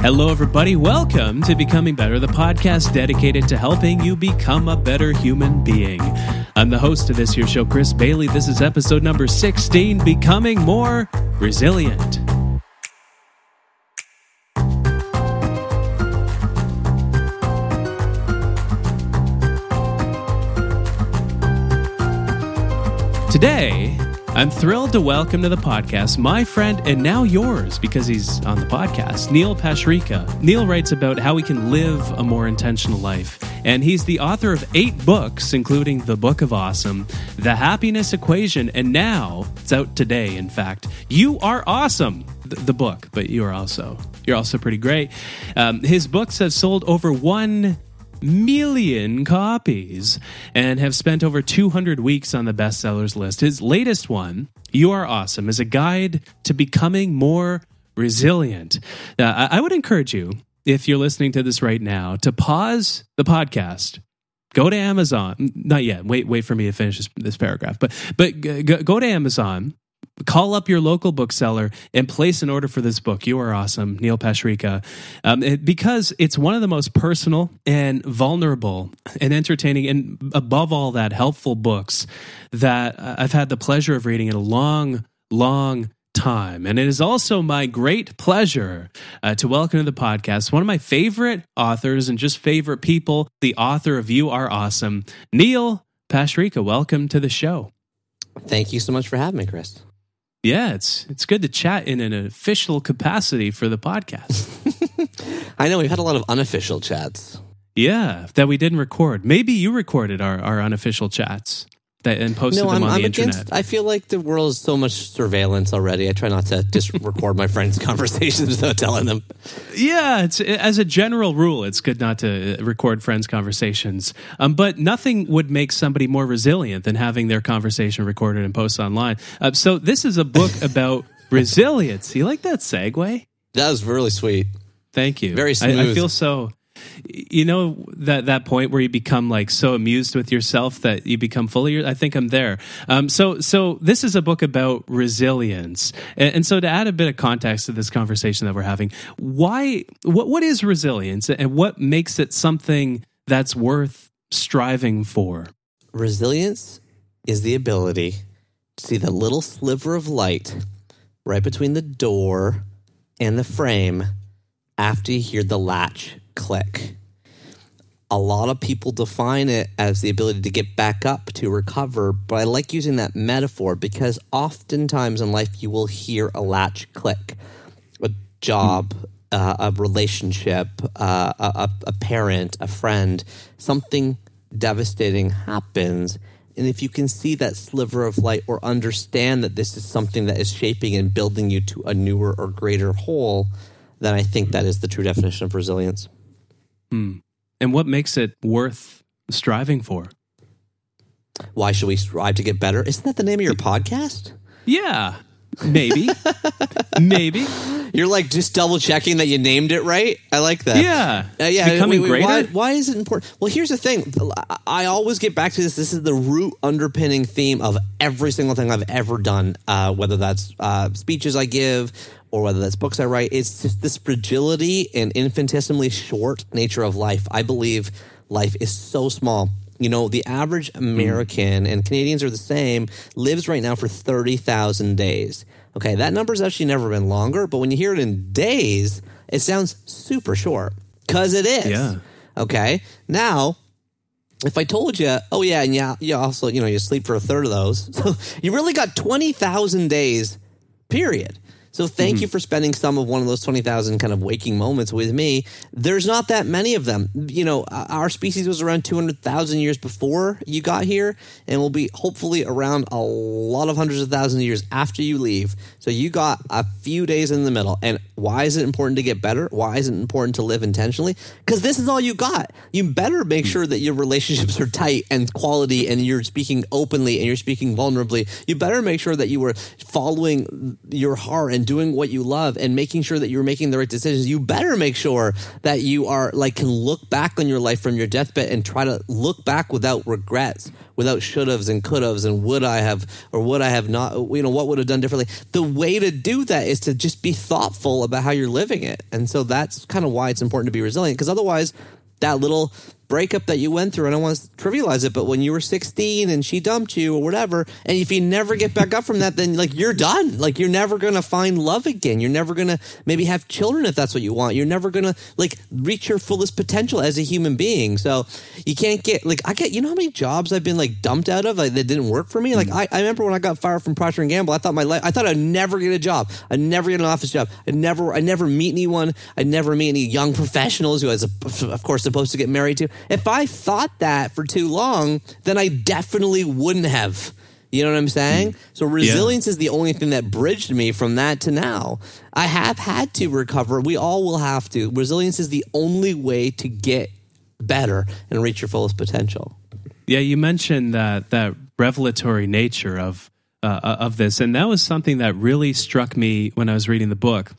Hello, everybody. Welcome to Becoming Better, the podcast dedicated to helping you become a better human being. I'm the host of this here show, Chris Bailey. This is episode number 16 Becoming More Resilient. Today, I'm thrilled to welcome to the podcast my friend and now yours because he's on the podcast, Neil Pasricha. Neil writes about how we can live a more intentional life, and he's the author of eight books, including The Book of Awesome, The Happiness Equation, and now it's out today. In fact, You Are Awesome, the, book, but you are also you're also pretty great. Um, his books have sold over one million copies and have spent over 200 weeks on the bestsellers list. His latest one, You Are Awesome, is a guide to becoming more resilient. Uh, I would encourage you, if you're listening to this right now, to pause the podcast. Go to Amazon. Not yet. Wait, wait for me to finish this, this paragraph. But but go, go to Amazon call up your local bookseller and place an order for this book. You are awesome, Neil Pasricha, um, it, because it's one of the most personal and vulnerable and entertaining, and above all that, helpful books that I've had the pleasure of reading in a long, long time. And it is also my great pleasure uh, to welcome to the podcast one of my favorite authors and just favorite people, the author of You Are Awesome, Neil Pasricha. Welcome to the show. Thank you so much for having me, Chris. Yeah, it's it's good to chat in an official capacity for the podcast. I know we've had a lot of unofficial chats. Yeah, that we didn't record. Maybe you recorded our, our unofficial chats that and posted no, them I'm, on I'm the against, internet. I feel like the world is so much surveillance already. I try not to just record my friends' conversations without telling them. Yeah, it's as a general rule, it's good not to uh, record friends' conversations. Um, but nothing would make somebody more resilient than having their conversation recorded and posted online. Uh, so this is a book about resilience. You like that segue? That was really sweet. Thank you. Very I, I feel so. You know that that point where you become like so amused with yourself that you become fully. I think I'm there. Um, so so this is a book about resilience, and, and so to add a bit of context to this conversation that we're having, why what what is resilience, and what makes it something that's worth striving for? Resilience is the ability to see the little sliver of light right between the door and the frame after you hear the latch click. A lot of people define it as the ability to get back up to recover, but I like using that metaphor because oftentimes in life you will hear a latch click. A job, uh, a relationship, uh, a, a parent, a friend, something devastating happens. And if you can see that sliver of light or understand that this is something that is shaping and building you to a newer or greater whole, then I think that is the true definition of resilience. And what makes it worth striving for? Why should we strive to get better? Isn't that the name of your podcast? Yeah, maybe, maybe. You're like just double checking that you named it right. I like that. Yeah, Uh, yeah, becoming greater. Why, why is it important? Well, here's the thing. I always get back to this. This is the root underpinning theme of every single thing I've ever done, uh, whether that's uh, speeches I give or whether that's books I write. It's just this fragility and infinitesimally short nature of life. I believe life is so small. You know, the average hmm. American and Canadians are the same lives right now for 30,000 days. Okay, that number's actually never been longer, but when you hear it in days, it sounds super short because it is. Yeah. Okay. Now, if I told you, oh yeah, and yeah, you also you know you sleep for a third of those, so you really got twenty thousand days, period. So thank you for spending some of one of those 20,000 kind of waking moments with me. There's not that many of them. You know, uh, our species was around 200,000 years before you got here and will be hopefully around a lot of hundreds of thousands of years after you leave. So you got a few days in the middle. And why is it important to get better? Why is it important to live intentionally? Because this is all you got. You better make sure that your relationships are tight and quality and you're speaking openly and you're speaking vulnerably. You better make sure that you were following your heart and doing what you love and making sure that you're making the right decisions, you better make sure that you are like can look back on your life from your deathbed and try to look back without regrets, without should haves and could haves and would I have or would I have not, you know, what would have done differently. The way to do that is to just be thoughtful about how you're living it. And so that's kind of why it's important to be resilient because otherwise, that little breakup that you went through. I don't want to trivialize it, but when you were 16 and she dumped you or whatever, and if you never get back up from that, then like you're done. Like you're never going to find love again. You're never going to maybe have children if that's what you want. You're never going to like reach your fullest potential as a human being. So you can't get like I get you know how many jobs I've been like dumped out of like, that didn't work for me. Like mm. I, I remember when I got fired from Procter and Gamble, I thought my life I thought I'd never get a job. I'd never get an office job. I'd never I never meet anyone. I'd never meet any young professionals who I was of course supposed to get married to. If I thought that for too long, then I definitely wouldn't have. You know what I'm saying? Mm. So resilience yeah. is the only thing that bridged me from that to now. I have had to recover. We all will have to. Resilience is the only way to get better and reach your fullest potential. Yeah, you mentioned that that revelatory nature of uh of this, and that was something that really struck me when I was reading the book.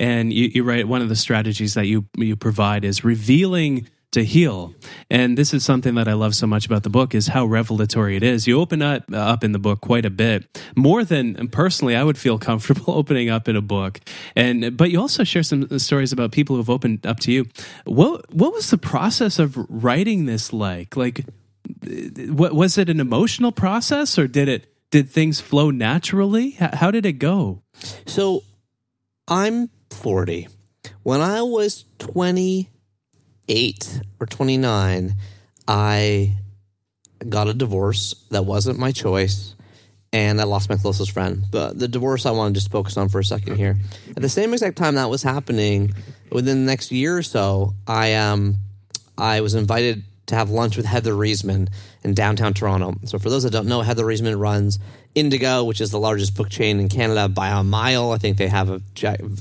And you, you write one of the strategies that you you provide is revealing to heal. And this is something that I love so much about the book is how revelatory it is. You open up uh, up in the book quite a bit, more than personally I would feel comfortable opening up in a book. And but you also share some stories about people who've opened up to you. What what was the process of writing this like? Like what was it an emotional process or did it did things flow naturally? How did it go? So I'm 40. When I was 20 28 or 29, I got a divorce that wasn't my choice and I lost my closest friend. But the divorce I want to just focus on for a second here. At the same exact time that was happening, within the next year or so, I um I was invited to have lunch with Heather Reisman in downtown Toronto. So for those that don't know, Heather Reisman runs Indigo, which is the largest book chain in Canada by a mile. I think they have a,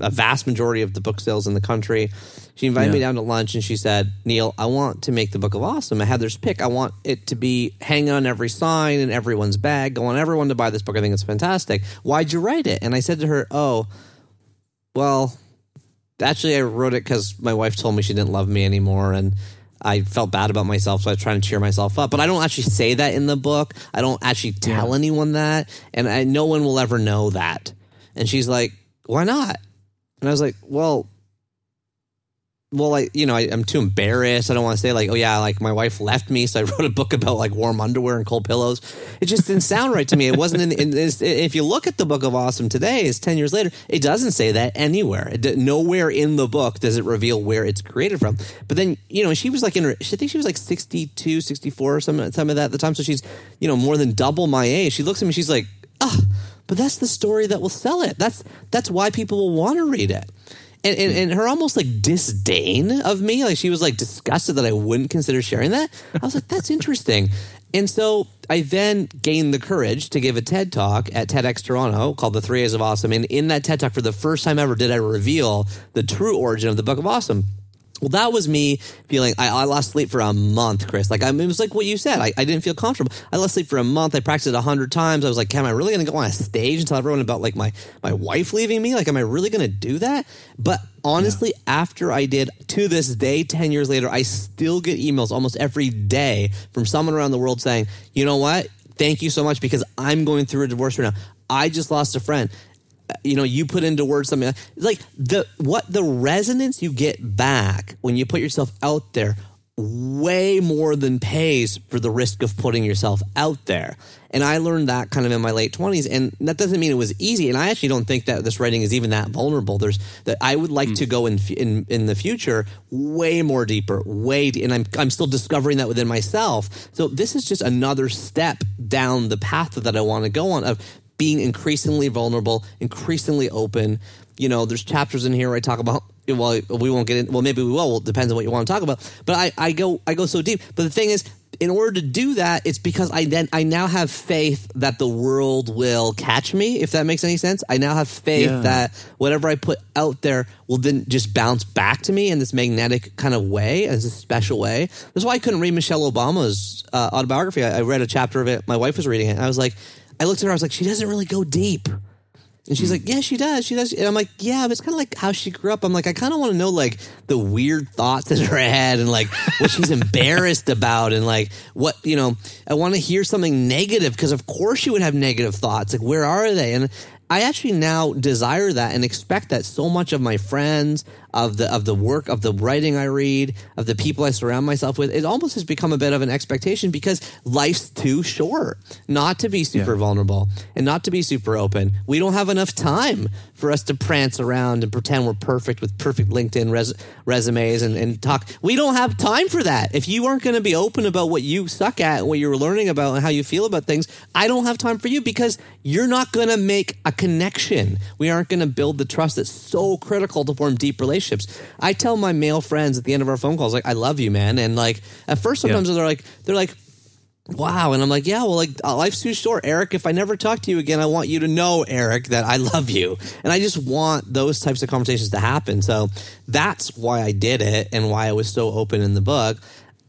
a vast majority of the book sales in the country. She invited yeah. me down to lunch and she said, Neil, I want to make the Book of Awesome I a Heather's pick. I want it to be hanging on every sign in everyone's bag. I want everyone to buy this book. I think it's fantastic. Why'd you write it? And I said to her, Oh, well, actually, I wrote it because my wife told me she didn't love me anymore. And I felt bad about myself, so I was trying to cheer myself up. But I don't actually say that in the book. I don't actually tell yeah. anyone that, and I, no one will ever know that. And she's like, "Why not?" And I was like, "Well, well, like you know, I, am too embarrassed. I don't want to say like, oh yeah, like my wife left me, so I wrote a book about like warm underwear and cold pillows. It just didn't sound right to me. It wasn't in. in if you look at the Book of Awesome today, it's ten years later. It doesn't say that anywhere. It, nowhere in the book does it reveal where it's created from. But then you know, she was like in her. I think she was like 62, 64 or some some of that at the time. So she's you know more than double my age. She looks at me. She's like, ah, oh, but that's the story that will sell it. That's that's why people will want to read it and, and, hmm. and, her almost like disdain of me, like she was like disgusted that I wouldn't consider sharing that. I was like, that's interesting. And so I then gained the courage to give a TED talk at TEDx Toronto called The Three A's of Awesome. And in that TED talk, for the first time ever, did I reveal the true origin of the Book of Awesome. Well, that was me feeling. I, I, lost sleep for a month, Chris. Like I, it was like what you said. I, I didn't feel comfortable. I lost sleep for a month. I practiced a hundred times. I was like, "Am I really going to go on a stage and tell everyone about like my my wife leaving me? Like, am I really going to do that?" But honestly, yeah. after I did, to this day, ten years later, I still get emails almost every day from someone around the world saying, "You know what? Thank you so much because I'm going through a divorce right now. I just lost a friend." You know you put into words something like the what the resonance you get back when you put yourself out there way more than pays for the risk of putting yourself out there. And i learned that kind of in my late 20s and that doesn't mean it was easy and i actually don't think that this writing is even that vulnerable. There's that i would like mm. to go in, in in the future way more deeper way and i'm i'm still discovering that within myself. So this is just another step down the path that i want to go on of being increasingly vulnerable, increasingly open. You know, there's chapters in here where I talk about well, we won't get in. Well, maybe we will. Well, it depends on what you want to talk about. But I, I go, I go so deep. But the thing is, in order to do that, it's because I then I now have faith that the world will catch me. If that makes any sense, I now have faith yeah. that whatever I put out there will then just bounce back to me in this magnetic kind of way, as a special way. That's why I couldn't read Michelle Obama's uh, autobiography. I, I read a chapter of it. My wife was reading it. I was like, I looked at her. I was like, she doesn't really go deep. And she's hmm. like, yeah, she does. She does. And I'm like, yeah, but it's kind of like how she grew up. I'm like, I kind of want to know like the weird thoughts in her head and like what she's embarrassed about and like what, you know, I want to hear something negative because of course she would have negative thoughts. Like, where are they? And I actually now desire that and expect that so much of my friends, of the of the work, of the writing I read, of the people I surround myself with, it almost has become a bit of an expectation because life's too short not to be super Yeah. vulnerable and not to be super open. We don't have enough time for us to prance around and pretend we're perfect with perfect LinkedIn res- resumes and, and talk. We don't have time for that. If you aren't going to be open about what you suck at, what you're learning about, and how you feel about things, I don't have time for you because you're not going to make a connection. We aren't going to build the trust that's so critical to form deep relationships. I tell my male friends at the end of our phone calls, like, I love you, man. And like, at first, sometimes they're like, they're like, wow. And I'm like, yeah, well, like uh, life's too short, Eric. If I never talk to you again, I want you to know, Eric, that I love you. And I just want those types of conversations to happen. So that's why I did it and why I was so open in the book.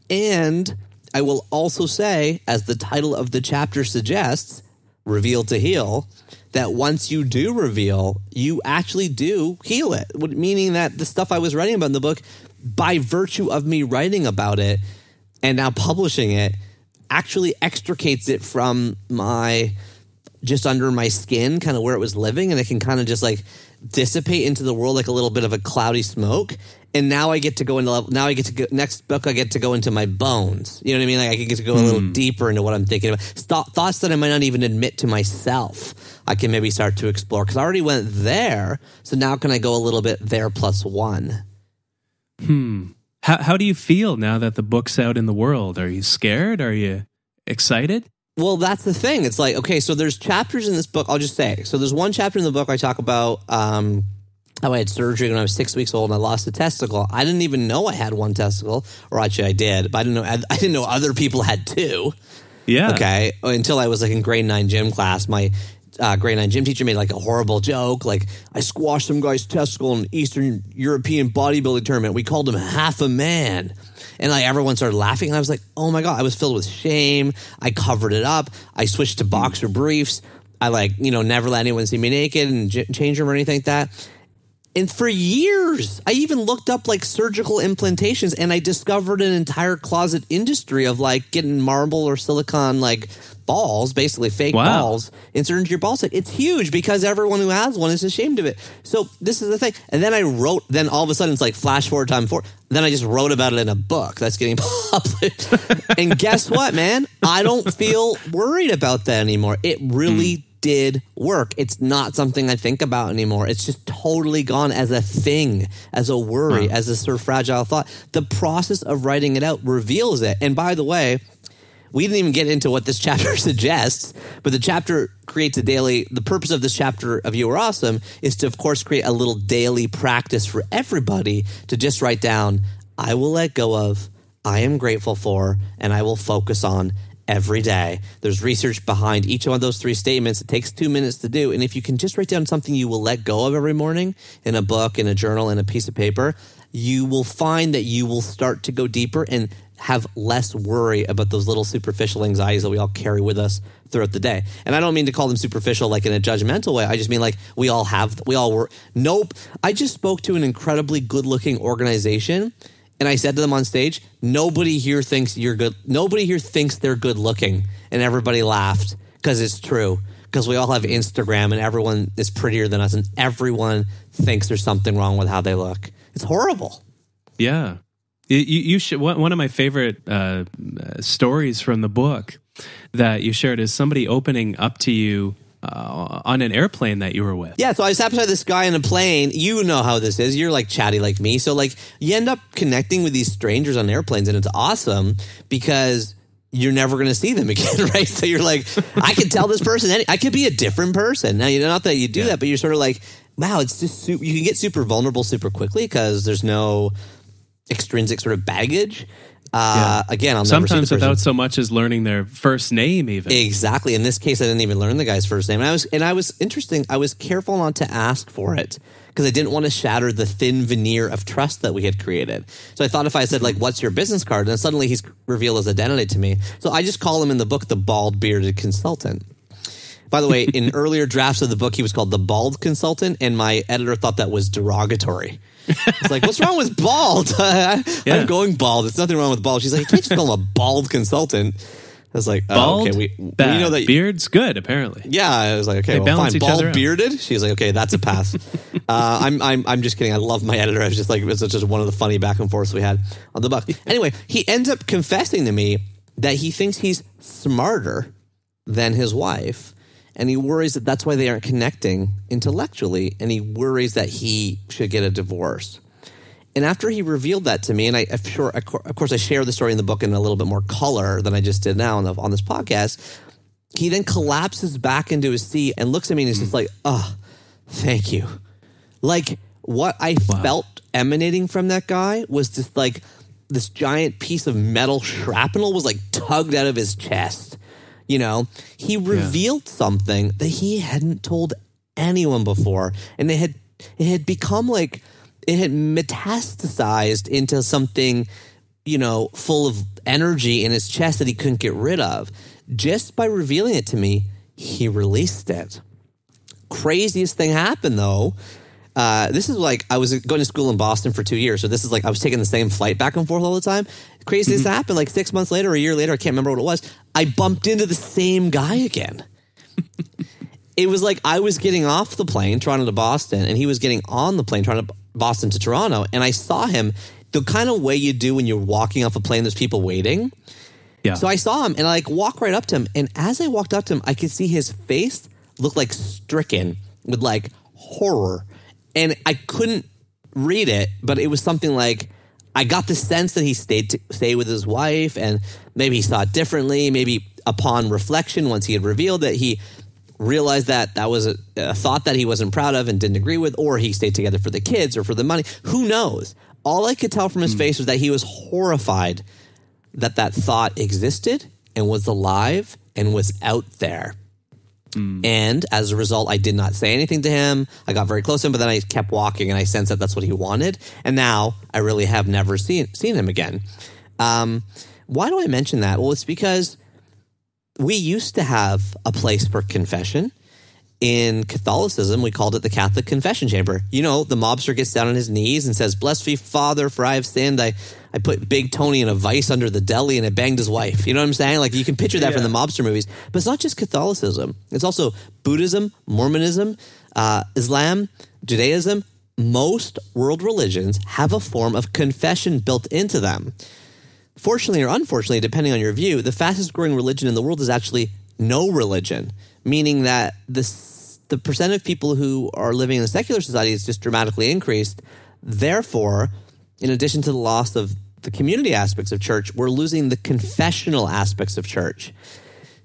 And I will also say, as the title of the chapter suggests, reveal to heal, that once you do reveal, you actually do heal it. Meaning that the stuff I was writing about in the book, by virtue of me writing about it and now publishing it, actually extricates it from my just under my skin, kind of where it was living, and it can kind of just like dissipate into the world like a little bit of a cloudy smoke. And now I get to go into level, now I get to go next book. I get to go into my bones. You know what I mean? Like I can get to go a little hmm. deeper into what I'm thinking about Th- thoughts that I might not even admit to myself. I can maybe start to explore because I already went there. So now can I go a little bit there plus one? Hmm. How how do you feel now that the book's out in the world? Are you scared? Are you excited? Well, that's the thing. It's like, okay, so there's chapters in this book. I'll just say. So there's one chapter in the book I talk about um, how I had surgery when I was six weeks old and I lost a testicle. I didn't even know I had one testicle, or actually I did, but I didn't know. I, I didn't know other people had two. Yeah. Okay, until I was like in grade nine gym class, my uh, grade nine gym teacher made like a horrible joke, like I squashed some guy's testicle in an Eastern European bodybuilding tournament. We called him half a man. And like everyone started laughing, and I was like, "Oh my god!" I was filled with shame. I covered it up. I switched to boxer briefs. I like, you know, never let anyone see me naked and j- change room or anything like that. And for years, I even looked up like surgical implantations and I discovered an entire closet industry of like getting marble or silicon like balls, basically fake Wow. balls, inserted into your ball sack. It's huge because everyone who has one is ashamed of it. So this is the thing. And then I wrote, then all of a sudden it's like flash forward time forward. Then I just wrote about it in a book that's getting published. and guess what, man? I don't feel worried about that anymore. It really hmm. Did work. It's not something I think about anymore. It's just totally gone as a thing, as a worry, as a sort of fragile thought. The process of writing it out reveals it. And by the way, we didn't even get into what this chapter suggests, but the chapter creates a daily. The purpose of this chapter of You Are Awesome is to, of course, create a little daily practice for everybody to just write down, I will let go of, I am grateful for, and I will focus on every day. There's research behind each one of those three statements. It takes two minutes to do. And if you can just write down something you will let go of every morning in a book, in a journal, in a piece of paper, you will find that you will start to go deeper and have less worry about those little superficial anxieties that we all carry with us throughout the day. And I don't mean to call them superficial like in a judgmental way. I just mean like we all have, we all were. Nope. I just spoke to an incredibly good looking organization and I said to them on stage, nobody here thinks you're good. Nobody here thinks they're good looking. And everybody laughed because it's true. Because we all have Instagram and everyone is prettier than us and everyone thinks there's something wrong with how they look. It's horrible. Yeah. You, you, should, one one of my favorite uh, uh, stories from the book that you shared is somebody opening up to you uh, on an airplane that you were with. Yeah, so I sat beside this guy in a plane. You know how this is. You're like chatty like me. So like you end up connecting with these strangers on airplanes and it's awesome because you're never going to see them again, right? So you're like, I could tell this person, any, I could be a different person. Now, you know, not that you do Yeah. that, but you're sort of like, wow, it's just, you can get super vulnerable super quickly because there's no extrinsic sort of baggage. Uh, Again, I'll Sometimes without so much as learning their first name, even. Exactly. In this case, I didn't even learn the guy's first name. And I was, and I was interesting. I was careful not to ask for it because I didn't want to shatter the thin veneer of trust that we had created. So I thought if I said like, "What's your business card?" then suddenly he's revealed his identity to me. So I just call him in the book the bald bearded consultant. By the way, in earlier drafts of the book, he was called the bald consultant, and my editor thought that was derogatory. It's like, what's wrong with bald? Yeah. I'm going bald. There's nothing wrong with bald. She's like, you can't just call him a bald consultant. I was like, oh, Bald, okay, we, we know that. beard's good. Apparently, yeah, I was like, okay, They well, fine. Bald bearded. She's like, okay, that's a pass. uh, I'm, I'm, I'm just kidding. I love my editor. I was just like, it's just one of the funny back and forths we had on the buck. Anyway, he ends up confessing to me that he thinks he's smarter than his wife, and he worries that that's why they aren't connecting intellectually, and he worries that he should get a divorce. And after he revealed that to me, and I, I'm sure, of course, I share the story in the book in a little bit more color than I just did now on, the, on this podcast. He then collapses back into his seat and looks at me and he's just like, "Oh, thank you." Like what I felt emanating from that guy was just like this giant piece of metal shrapnel was like tugged out of his chest. You know, he revealed something that he hadn't told anyone before, and it had it had become like it had metastasized into something, you know, full of energy in his chest that he couldn't get rid of. Just by revealing it to me, he released it craziest thing happened though. Uh, this is like I was going to school in Boston for two years, so this is like I was taking the same flight back and forth all the time. Craziest happened like six months later, or a year later, I can't remember what it was. I bumped into the same guy again. it was like I was getting off the plane, Toronto to Boston, and he was getting on the plane, Toronto Boston to Toronto, and I saw him the kind of way you do when you're walking off a plane. There's people waiting. yeah. So I saw him and I like walk right up to him. And as I walked up to him, I could see his face look like stricken with like horror. And I couldn't read it, but it was something like I got the sense that he stayed to stay with his wife and maybe he saw it differently. Maybe upon reflection, once he had revealed that he realized that that was a, a thought that he wasn't proud of and didn't agree with, or he stayed together for the kids or for the money. Who knows? All I could tell from his hmm. face was that he was horrified that that thought existed and was alive and was out there. And as a result, I did not say anything to him. I got very close to him, but then I kept walking and I sensed that that's what he wanted. And now I really have never seen, seen him again. Um, why do I mention that? Well, it's because we used to have a place for confession. In Catholicism, we called it the Catholic Confession Chamber. You know, the mobster gets down on his knees and says, Bless me, Father, for I have sinned. I, I put Big Tony in a vice under the deli and I banged his wife. You know what I'm saying? Like, you can picture that from the mobster movies. But it's not just Catholicism, it's also Buddhism, Mormonism, uh, Islam, Judaism. Most world religions have a form of confession built into them. Fortunately or unfortunately, depending on your view, the fastest growing religion in the world is actually no religion, meaning that the the percent of people who are living in a secular society is just dramatically increased. Therefore, in addition to the loss of the community aspects of church, we're losing the confessional aspects of church.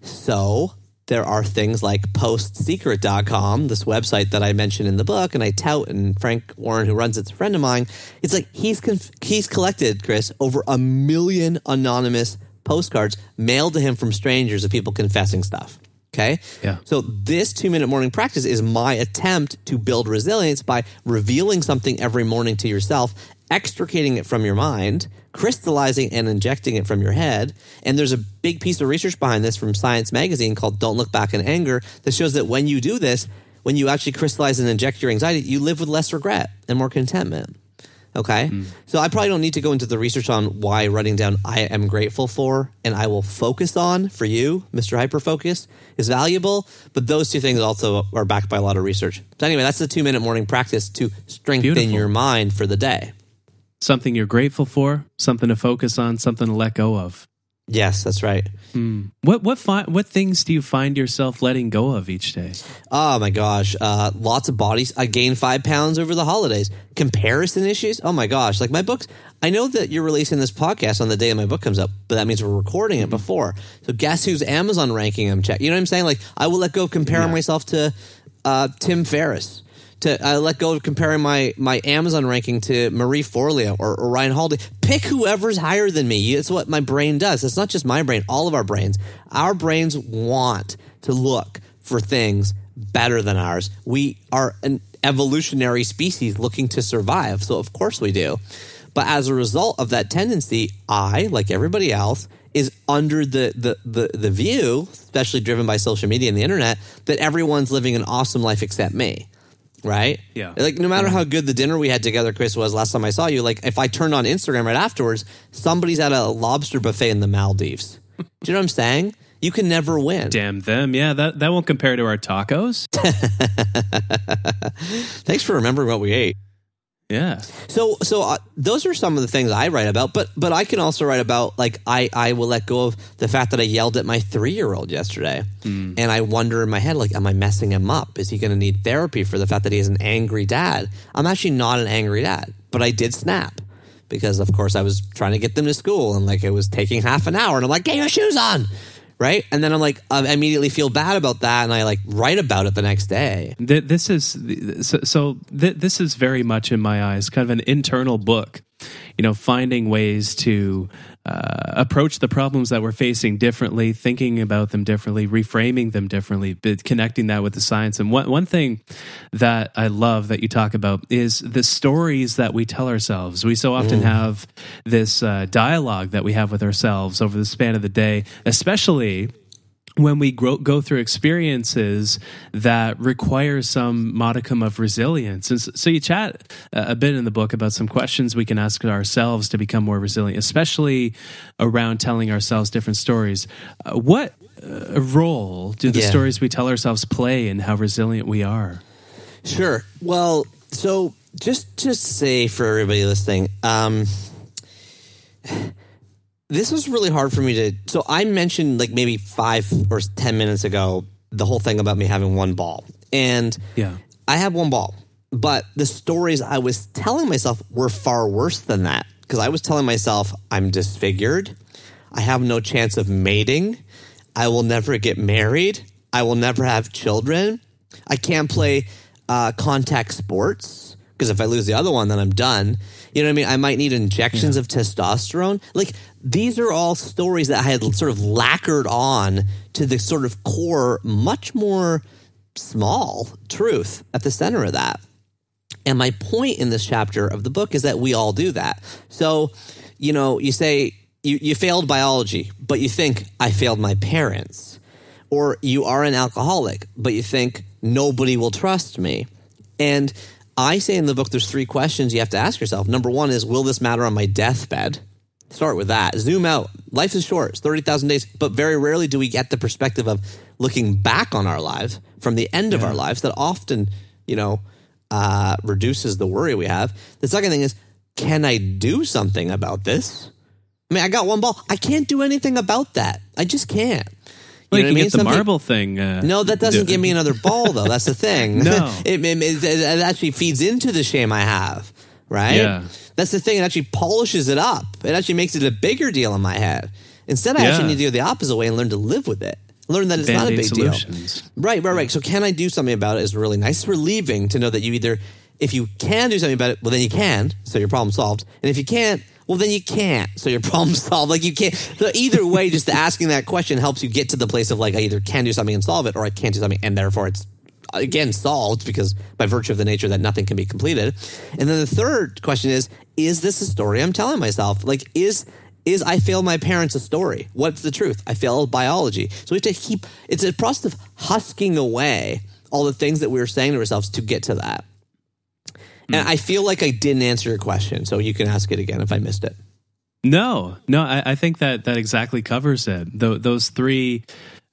So there are things like postsecret.com, this website that I mentioned in the book, and I tout, and Frank Warren, who runs it's a friend of mine. It's like he's conf- he's collected, Chris, over a million anonymous postcards mailed to him from strangers of people confessing stuff. Okay. Yeah. So this two minute morning practice is my attempt to build resilience by revealing something every morning to yourself, extricating it from your mind, crystallizing and injecting it from your head. And there's a big piece of research behind this from Science Magazine called Don't Look Back in Anger that shows that when you do this, when you actually crystallize and inject your anxiety, you live with less regret and more contentment. Okay. Hmm. So I probably don't need to go into the research on why writing down I am grateful for and I will focus on for you, Mr. Hyperfocus, is valuable. But those two things also are backed by a lot of research. So anyway, that's the two minute morning practice to strengthen Beautiful. your mind for the day. Something you're grateful for, something to focus on, something to let go of. Yes, that's right. What what fi- what things do you find yourself letting go of each day? Oh my gosh. Uh, lots of bodies. I gained five pounds over the holidays. Comparison issues. Oh my gosh. Like my books. I know that you're releasing this podcast on the day that my book comes up, but that means we're recording it before. So guess whose Amazon ranking I'm checking? You know what I'm saying? Like I will let go of comparing myself to uh, Tim Ferriss. To I let go of comparing my my Amazon ranking to Marie Forleo or, or Ryan Holiday. Pick whoever's higher than me. It's what my brain does. It's not just my brain. All of our brains. Our brains want to look for things better than ours. We are an evolutionary species looking to survive. So, of course, we do. But as a result of that tendency, I, like everybody else, is under the, the the the view, especially driven by social media and the internet, that everyone's living an awesome life except me. Right? Yeah. Like no matter how good the dinner we had together, Chris, was last time I saw you, like if I turned on Instagram right afterwards, somebody's at a lobster buffet in the Maldives. Do you know what I'm saying? You can never win. Damn them. Yeah, that, that won't compare to our tacos. Thanks for remembering what we ate. Yeah. So, so uh, those are some of the things I write about, but but I can also write about like I I will let go of the fact that I yelled at my three year old yesterday, and I wonder in my head like, am I messing him up? Is he going to need therapy for the fact that he is an angry dad? I'm actually not an angry dad, but I did snap because of course I was trying to get them to school and like it was taking half an hour, and I'm like, get your shoes on. Right. And then I'm like, I immediately feel bad about that. And I like write about it the next day. This is so. so this is very much in my eyes kind of an internal book. You know, finding ways to uh, approach the problems that we're facing differently, thinking about them differently, reframing them differently, but connecting that with the science. And one one thing that I love that you talk about is the stories that we tell ourselves. We so often have this uh, dialogue that we have with ourselves over the span of the day, especially when we grow, go through experiences that require some modicum of resilience. And so, so you chat a bit in the book about some questions we can ask ourselves to become more resilient, especially around telling ourselves different stories. Uh, what uh, role do the Yeah. stories we tell ourselves play in how resilient we are? Sure. Well, so just to say for everybody listening, um, this was really hard for me to. So I mentioned like maybe five or ten minutes ago the whole thing about me having one ball, and Yeah. I have one ball, but the stories I was telling myself were far worse than that because I was telling myself I'm disfigured, I have no chance of mating, I will never get married, I will never have children, I can't play uh, contact sports because if I lose the other one, then I'm done. You know what I mean? I might need injections of testosterone. Like these are all stories that I had sort of lacquered on to the sort of core, much more small truth at the center of that. And my point in this chapter of the book is that we all do that. So, you know, you say you, you failed biology, but you think I failed my parents. Or you are an alcoholic, but you think nobody will trust me. And I say in the book, there's three questions you have to ask yourself. Number one is, will this matter on my deathbed? Start with that. Zoom out. Life is short. It's 30,000 days. But very rarely do we get the perspective of looking back on our lives from the end of our lives that often, you know, uh, reduces the worry we have. The second thing is, can I do something about this? I mean, I got one ball. I can't do anything about that. I just can't. Well, You you what I mean? get the Something- marble thing. Uh, no, that doesn't give me another ball, though. That's the thing. No. it, it, it- it actually feeds into the shame I have, right? Yeah. That's the thing. It actually polishes it up. It actually makes it a bigger deal in my head. Instead, I actually need to go the opposite way and learn to live with it. Learn that it's not a Band-Aid big deal. solutions. Right, right, right. So can I do something about it is really nice. It's relieving to know that you either, if you can do something about it, well, then you can. So your problem solved. And if you can't, well, then you can't. So your problem solved. Like you can't. So either way, just asking that question helps you get to the place of like, I either can do something and solve it or I can't do something and therefore it's again solved because by virtue of the nature that nothing can be completed. And then the third question is, is this a story I'm telling myself? Like, is is I fail my parents a story? What's the truth? I failed biology. So we have to keep it's a process of husking away all the things that we were saying to ourselves to get to that. And I feel like I didn't answer your question, so you can ask it again if I missed it. No, no, I, I think that that exactly covers it. Tho- those three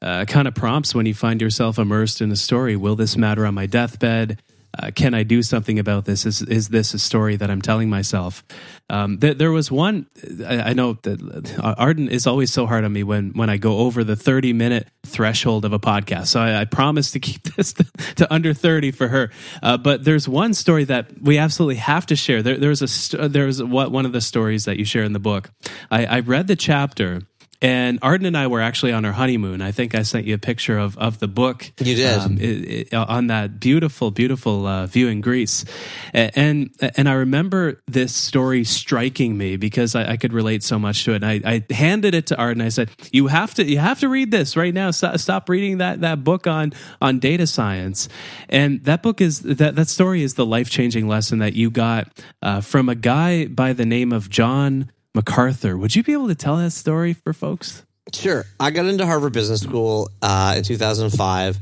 uh, kind of prompts when you find yourself immersed in a story. Will this matter on my deathbed? Uh, can I do something about this? Is is this a story that I'm telling myself? Um, th- there was one. I, I know that uh, Ardyn is always so hard on me when when I go over the 30 minute threshold of a podcast. So I, I promise to keep this to, to under 30 for her. Uh, but there's one story that we absolutely have to share. There, there's a st- there's what one of the stories that you share in the book. I, I read the chapter. And Ardyn and I were actually on our honeymoon. I think I sent you a picture of, of the book. You did. Um, it, it, on that beautiful, beautiful uh, view in Greece, and and I remember this story striking me because I, I could relate so much to it. And I, I handed it to Ardyn. I said, "You have to, you have to read this right now. Stop, stop reading that that book on on data science." And that book is that that story is the life changing lesson that you got uh, from a guy by the name of John McArthur. Would you be able to tell that story for folks? Sure. I got into Harvard Business School uh, in 2005.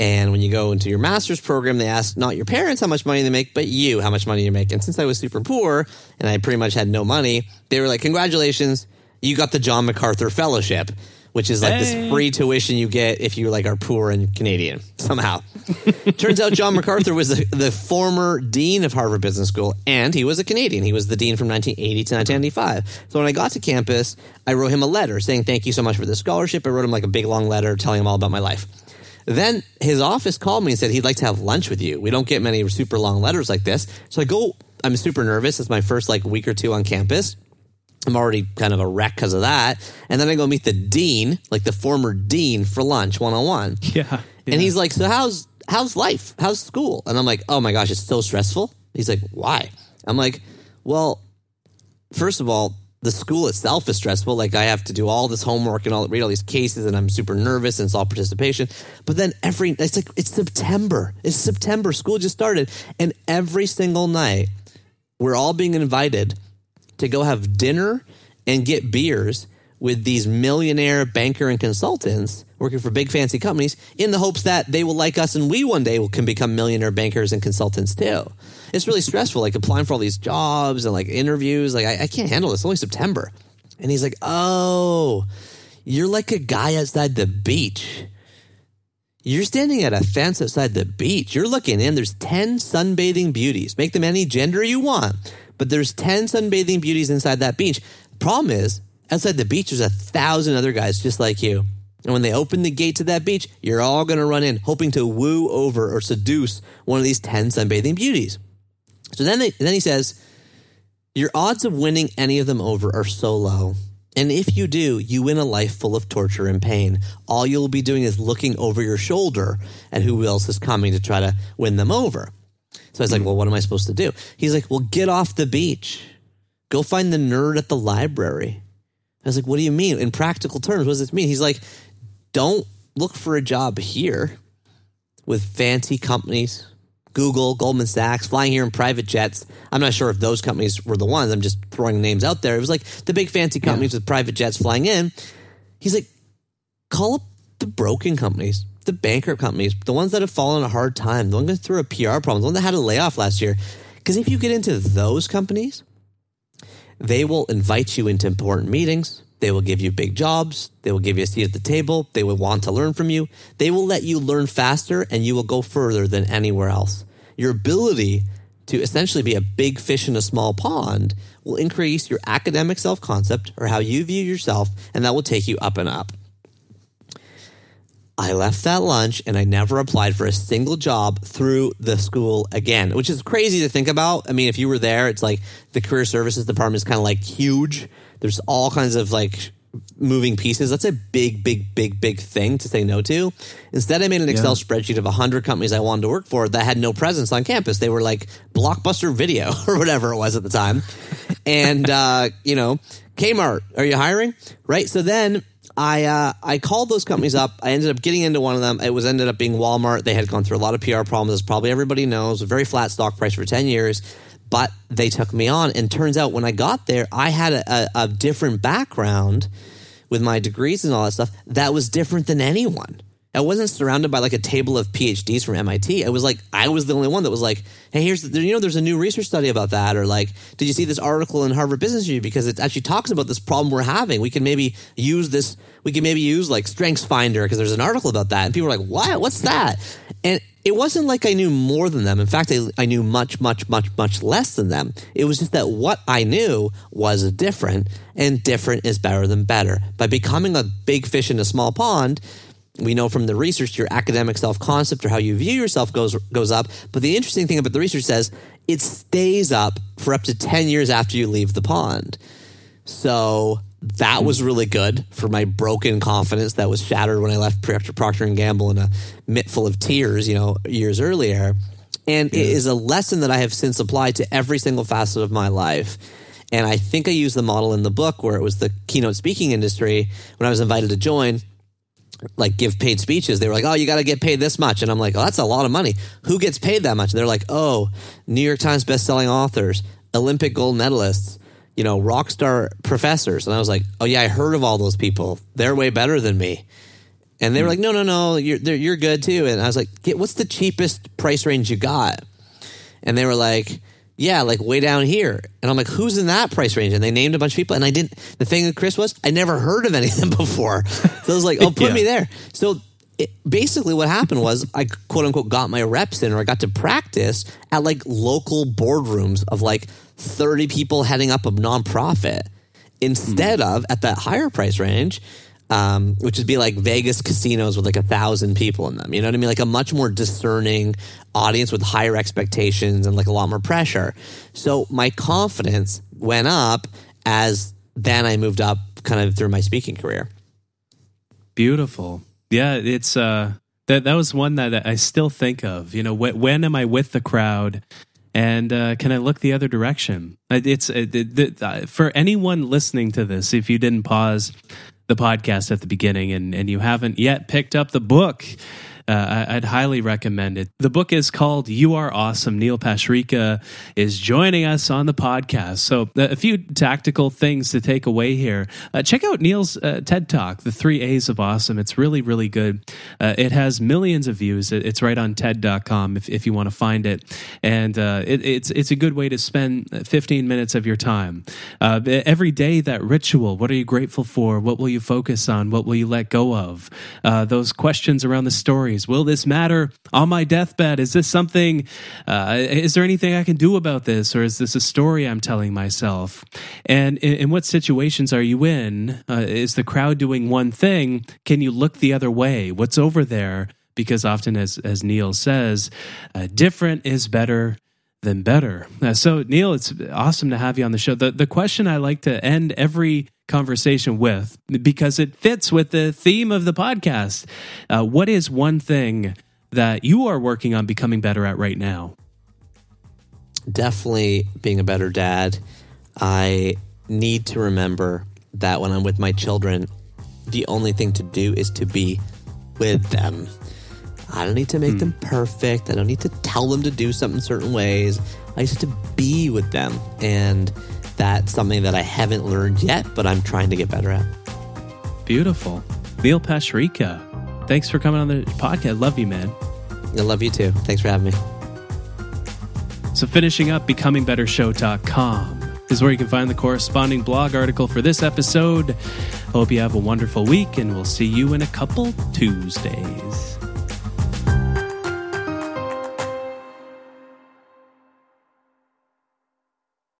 And when you go into your master's program, they ask not your parents how much money they make, but you how much money you make. And since I was super poor and I pretty much had no money, they were like, Congratulations, you got the John McArthur Fellowship, which is like Hey. this free tuition you get if you like are poor and Canadian somehow. Turns out John McArthur was the, the former dean of Harvard Business School, and he was a Canadian. He was the dean from 1980 to 1995. So when I got to campus, I wrote him a letter saying thank you so much for the scholarship. I wrote him like a big long letter telling him all about my life. Then his office called me and said he'd like to have lunch with you. We don't get many super long letters like this. So I go, I'm super nervous. It's my first like week or two on campus. I'm already kind of a wreck because of that. And then I go meet the dean, like the former dean for lunch one on one. Yeah. And he's like, "So how's how's life? How's school?" And I'm like, "Oh my gosh, it's so stressful." He's like, "Why?" I'm like, "Well, first of all, the school itself is stressful. Like I have to do all this homework and all read all these cases, and I'm super nervous, and it's all participation. But then every it's like it's September. It's September. School just started, and every single night we're all being invited to go have dinner and get beers with these millionaire banker and consultants working for big fancy companies in the hopes that they will like us and we one day can become millionaire bankers and consultants too. It's really stressful, like applying for all these jobs and like interviews. Like, I, I can't handle this. It's only September. And he's like, Oh, you're like a guy outside the beach. You're standing at a fence outside the beach. You're looking in. There's 10 sunbathing beauties. Make them any gender you want. But there's 10 sunbathing beauties inside that beach. Problem is, outside the beach, there's a thousand other guys just like you. And when they open the gate to that beach, you're all going to run in, hoping to woo over or seduce one of these 10 sunbathing beauties. So then, they, then he says, Your odds of winning any of them over are so low. And if you do, you win a life full of torture and pain. All you'll be doing is looking over your shoulder at who else is coming to try to win them over. So I was like, well, what am I supposed to do? He's like, well, get off the beach. Go find the nerd at the library. I was like, what do you mean? In practical terms, what does this mean? He's like, don't look for a job here with fancy companies, Google, Goldman Sachs, flying here in private jets. I'm not sure if those companies were the ones. I'm just throwing names out there. It was like the big fancy companies with private jets flying in. He's like, call up the broken companies, the bankrupt companies, the ones that have fallen a hard time, the ones going through a PR problem, the one that had a layoff last year. Because if you get into those companies, they will invite you into important meetings. They will give you big jobs. They will give you a seat at the table. They will want to learn from you. They will let you learn faster and you will go further than anywhere else. Your ability to essentially be a big fish in a small pond will increase your academic self concept or how you view yourself, and that will take you up and up. I left that lunch and I never applied for a single job through the school again, which is crazy to think about. I mean, if you were there, it's like the career services department is kind of like huge. There's all kinds of like moving pieces. That's a big, big, big, big thing to say no to. Instead, I made an Excel spreadsheet of 100 companies I wanted to work for that had no presence on campus. They were like Blockbuster Video or whatever it was at the time. And, uh, you know, Kmart, are you hiring? Right. So then I uh, I called those companies up. I ended up getting into one of them. It was ended up being Walmart. They had gone through a lot of PR problems, as probably everybody knows. A very flat stock price for ten years, but they took me on. And turns out when I got there, I had a, a, a different background with my degrees and all that stuff. That was different than anyone. I wasn't surrounded by like a table of PhDs from MIT. I was like, I was the only one that was like, hey, here's, the, you know, there's a new research study about that. Or like, did you see this article in Harvard Business Review? Because it actually talks about this problem we're having. We can maybe use this, we can maybe use like Strengths Finder because there's an article about that. And people were like, what? What's that? And it wasn't like I knew more than them. In fact, I, I knew much, much, much, much less than them. It was just that what I knew was different, and different is better than better. By becoming a big fish in a small pond, we know from the research your academic self concept or how you view yourself goes goes up. But the interesting thing about the research says it stays up for up to ten years after you leave the pond. So that was really good for my broken confidence that was shattered when I left Procter, Procter and Gamble in a mitt full of tears, you know, years earlier. And it is a lesson that I have since applied to every single facet of my life. And I think I used the model in the book where it was the keynote speaking industry when I was invited to join like give paid speeches. They were like, "Oh, you got to get paid this much," and I'm like, "Oh, that's a lot of money. Who gets paid that much?" And they're like, "Oh, New York Times best-selling authors, Olympic gold medalists, you know, rock star professors. And I was like, oh, yeah, I heard of all those people. They're way better than me. And they were hmm. like, no, no, no, you're, you're good too. And I was like, "Get- what's the cheapest price range you got? And they were like, yeah, like way down here. And I'm like, who's in that price range? And they named a bunch of people. And I didn't, the thing with Chris was, I never heard of any of them before. So I was like, oh, put Yeah. me there. So it, basically what happened was I quote unquote got my reps in or I got to practice at like local boardrooms of like 30 people heading up a nonprofit instead hmm. of at that higher price range. Um, which would be like Vegas casinos with like a thousand people in them. You know what I mean? Like a much more discerning audience with higher expectations and like a lot more pressure. So my confidence went up as then I moved up kind of through my speaking career. Beautiful. Yeah, it's uh that that was one that I still think of. You know, when, when am I with the crowd? And uh, can I look the other direction? It's uh, the, the, uh, for anyone listening to this. If you didn't pause the podcast at the beginning and and you haven't yet picked up the book, uh, I- I'd highly recommend it. The book is called "You Are Awesome." Neil Pasricha is joining us on the podcast. So, uh, a few tactical things to take away here. Uh, check out Neil's uh, TED Talk, "The Three A's of Awesome." It's really, really good. Uh, it has millions of views. It's right on TED.com if, if you want to find it, and uh, it, it's it's a good way to spend 15 minutes of your time. Every day, that ritual. What are you grateful for? What will you focus on? What will you let go of? Those questions around the Will this matter on my deathbed? Is this something? Uh, is there anything I can do about this, or is this a story I'm telling myself? And in, in what situations are you in? Uh, is the crowd doing one thing? Can you look the other way? What's over there? Because often, as as Neil says, uh, different is better than better. Uh, so, Neil, it's awesome to have you on the show. The the question I like to end every conversation with, because it fits with the theme of the podcast. Uh, what is one thing that you are working on becoming better at right now? definitely being a better dad, I need to remember that when I'm with my children, the only thing to do is to be with them. I don't need to make them perfect. I don't need to tell them to do something certain ways. I just have to be with them. And that's something that I haven't learned yet, but I'm trying to get better at. Beautiful. Neil Pasricha, thanks for coming on the podcast. Love you, man. I love you too. Thanks for having me. So, finishing up, becomingbettershow.com is where you can find the corresponding blog article for this episode. Hope you have a wonderful week, and we'll see you in a couple Tuesdays.